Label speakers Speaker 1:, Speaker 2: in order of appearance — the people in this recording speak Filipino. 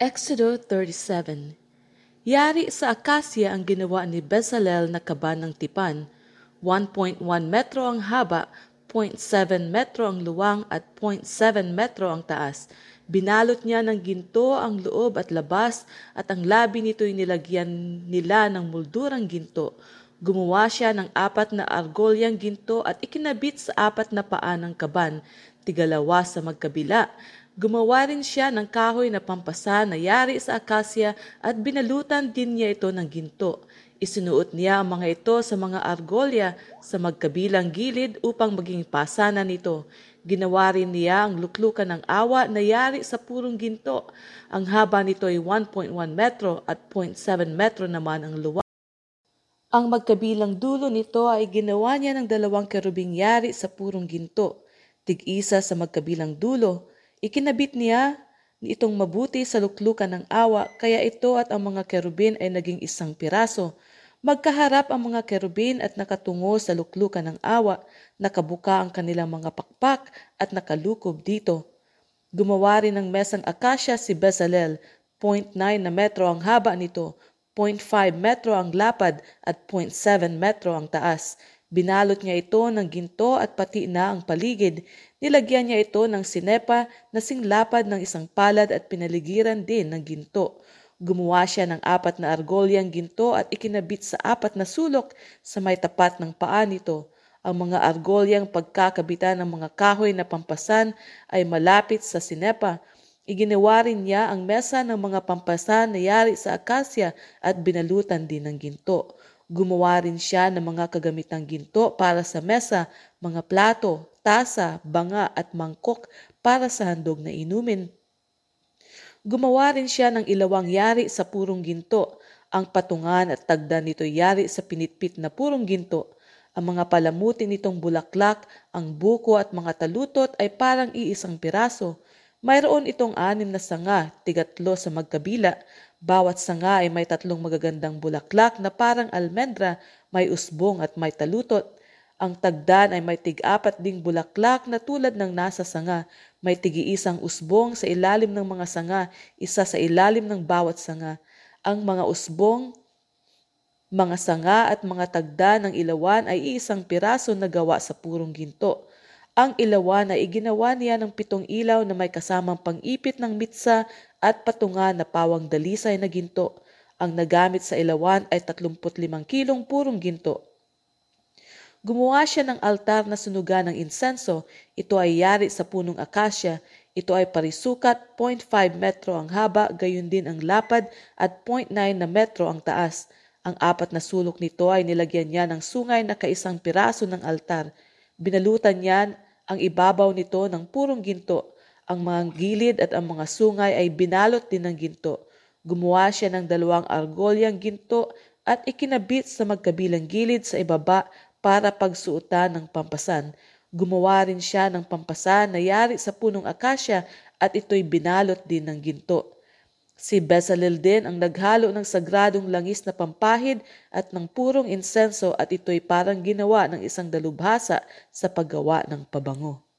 Speaker 1: Exodo 37 Yari sa akasya ang ginawa ni Bezalel na kaban ng tipan. 1.1 metro ang haba, 0.7 metro ang luwang at 0.7 metro ang taas. Binalot niya ng ginto ang loob at labas at ang labi nito'y nilagyan nila ng muldurang ginto. Gumawa siya ng apat na argolyang ginto at ikinabit sa apat na paa ng kaban, tigalawa sa magkabila. Gumawa rin siya ng kahoy na pampasa na yari sa akasya at binalutan din niya ito ng ginto. Isinuot niya ang mga ito sa mga argolya sa magkabilang gilid upang maging pasana nito. Ginawa rin niya ang luklukan ng awa na yari sa purong ginto. Ang haba nito ay 1.1 metro at 0.7 metro naman ang luwa. Ang magkabilang dulo nito ay ginawa niya ng dalawang kerubing yari sa purong ginto. Tig-isa sa magkabilang dulo, ikinabit niya itong mabuti sa luklukan ng awa, kaya ito at ang mga kerubin ay naging isang piraso. Magkaharap ang mga kerubin at nakatungo sa luklukan ng awa, nakabuka ang kanilang mga pakpak at nakalukob dito. Gumawa rin ng mesang akasya si Bezalel, 0.9 na metro ang haba nito, 0.5 metro ang lapad at 0.7 metro ang taas. Binalot niya ito ng ginto at pati na ang paligid. Nilagyan niya ito ng sinepa na singlapad ng isang palad at pinaligiran din ng ginto. Gumawa siya ng apat na argolyang ginto at ikinabit sa apat na sulok sa may tapat ng paa nito. Ang mga argolyang pagkakabitan ng mga kahoy na pampasan ay malapit sa sinepa. Iginawa rin niya ang mesa ng mga pampasan na yari sa akasya at binalutan din ng ginto. Gumawa rin siya ng mga kagamitang ginto para sa mesa, mga plato, tasa, banga at mangkok para sa handog na inumin. Gumawa rin siya ng ilawang yari sa purong ginto. Ang patungan at tagdan nito yari sa pinitpit na purong ginto. Ang mga palamuti nitong bulaklak, ang buko at mga talutot ay parang iisang piraso. Mayroon itong anim na sanga, tigatlo sa magkabila, bawat sanga ay may tatlong magagandang bulaklak na parang almendra, may usbong at may talutot. Ang tagdan ay may tig-apat ding bulaklak na tulad ng nasa sanga. May tigi-isang usbong sa ilalim ng mga sanga, isa sa ilalim ng bawat sanga. Ang mga usbong, mga sanga at mga tagda ng ilawan ay isang piraso na gawa sa purong ginto. Ang ilawan ay iginawa niya ng pitong ilaw na may kasamang pang-ipit ng mitsa at patungan na pawang dalisay na ginto. Ang nagamit sa ilawan ay 35 kilong purong ginto. Gumawa siya ng altar na sunugan ng insenso. Ito ay yari sa punong akasya. Ito ay parisukat, 0.5 metro ang haba, gayon din ang lapad at 0.9 na metro ang taas. Ang apat na sulok nito ay nilagyan niya ng sungay na kaisang piraso ng altar. Binalutan niya ang ibabaw nito ng purong ginto. Ang mga gilid at ang mga sungay ay binalot din ng ginto. Gumawa siya ng dalawang argolyang ginto at ikinabit sa magkabilang gilid sa ibaba para pagsuotan ng pampasan. Gumawa rin siya ng pampasan na yari sa punong akasya at ito'y binalot din ng ginto. Si Bezalel din ang naghalo ng sagradong langis na pampahid at ng purong insenso at ito'y parang ginawa ng isang dalubhasa sa paggawa ng pabango.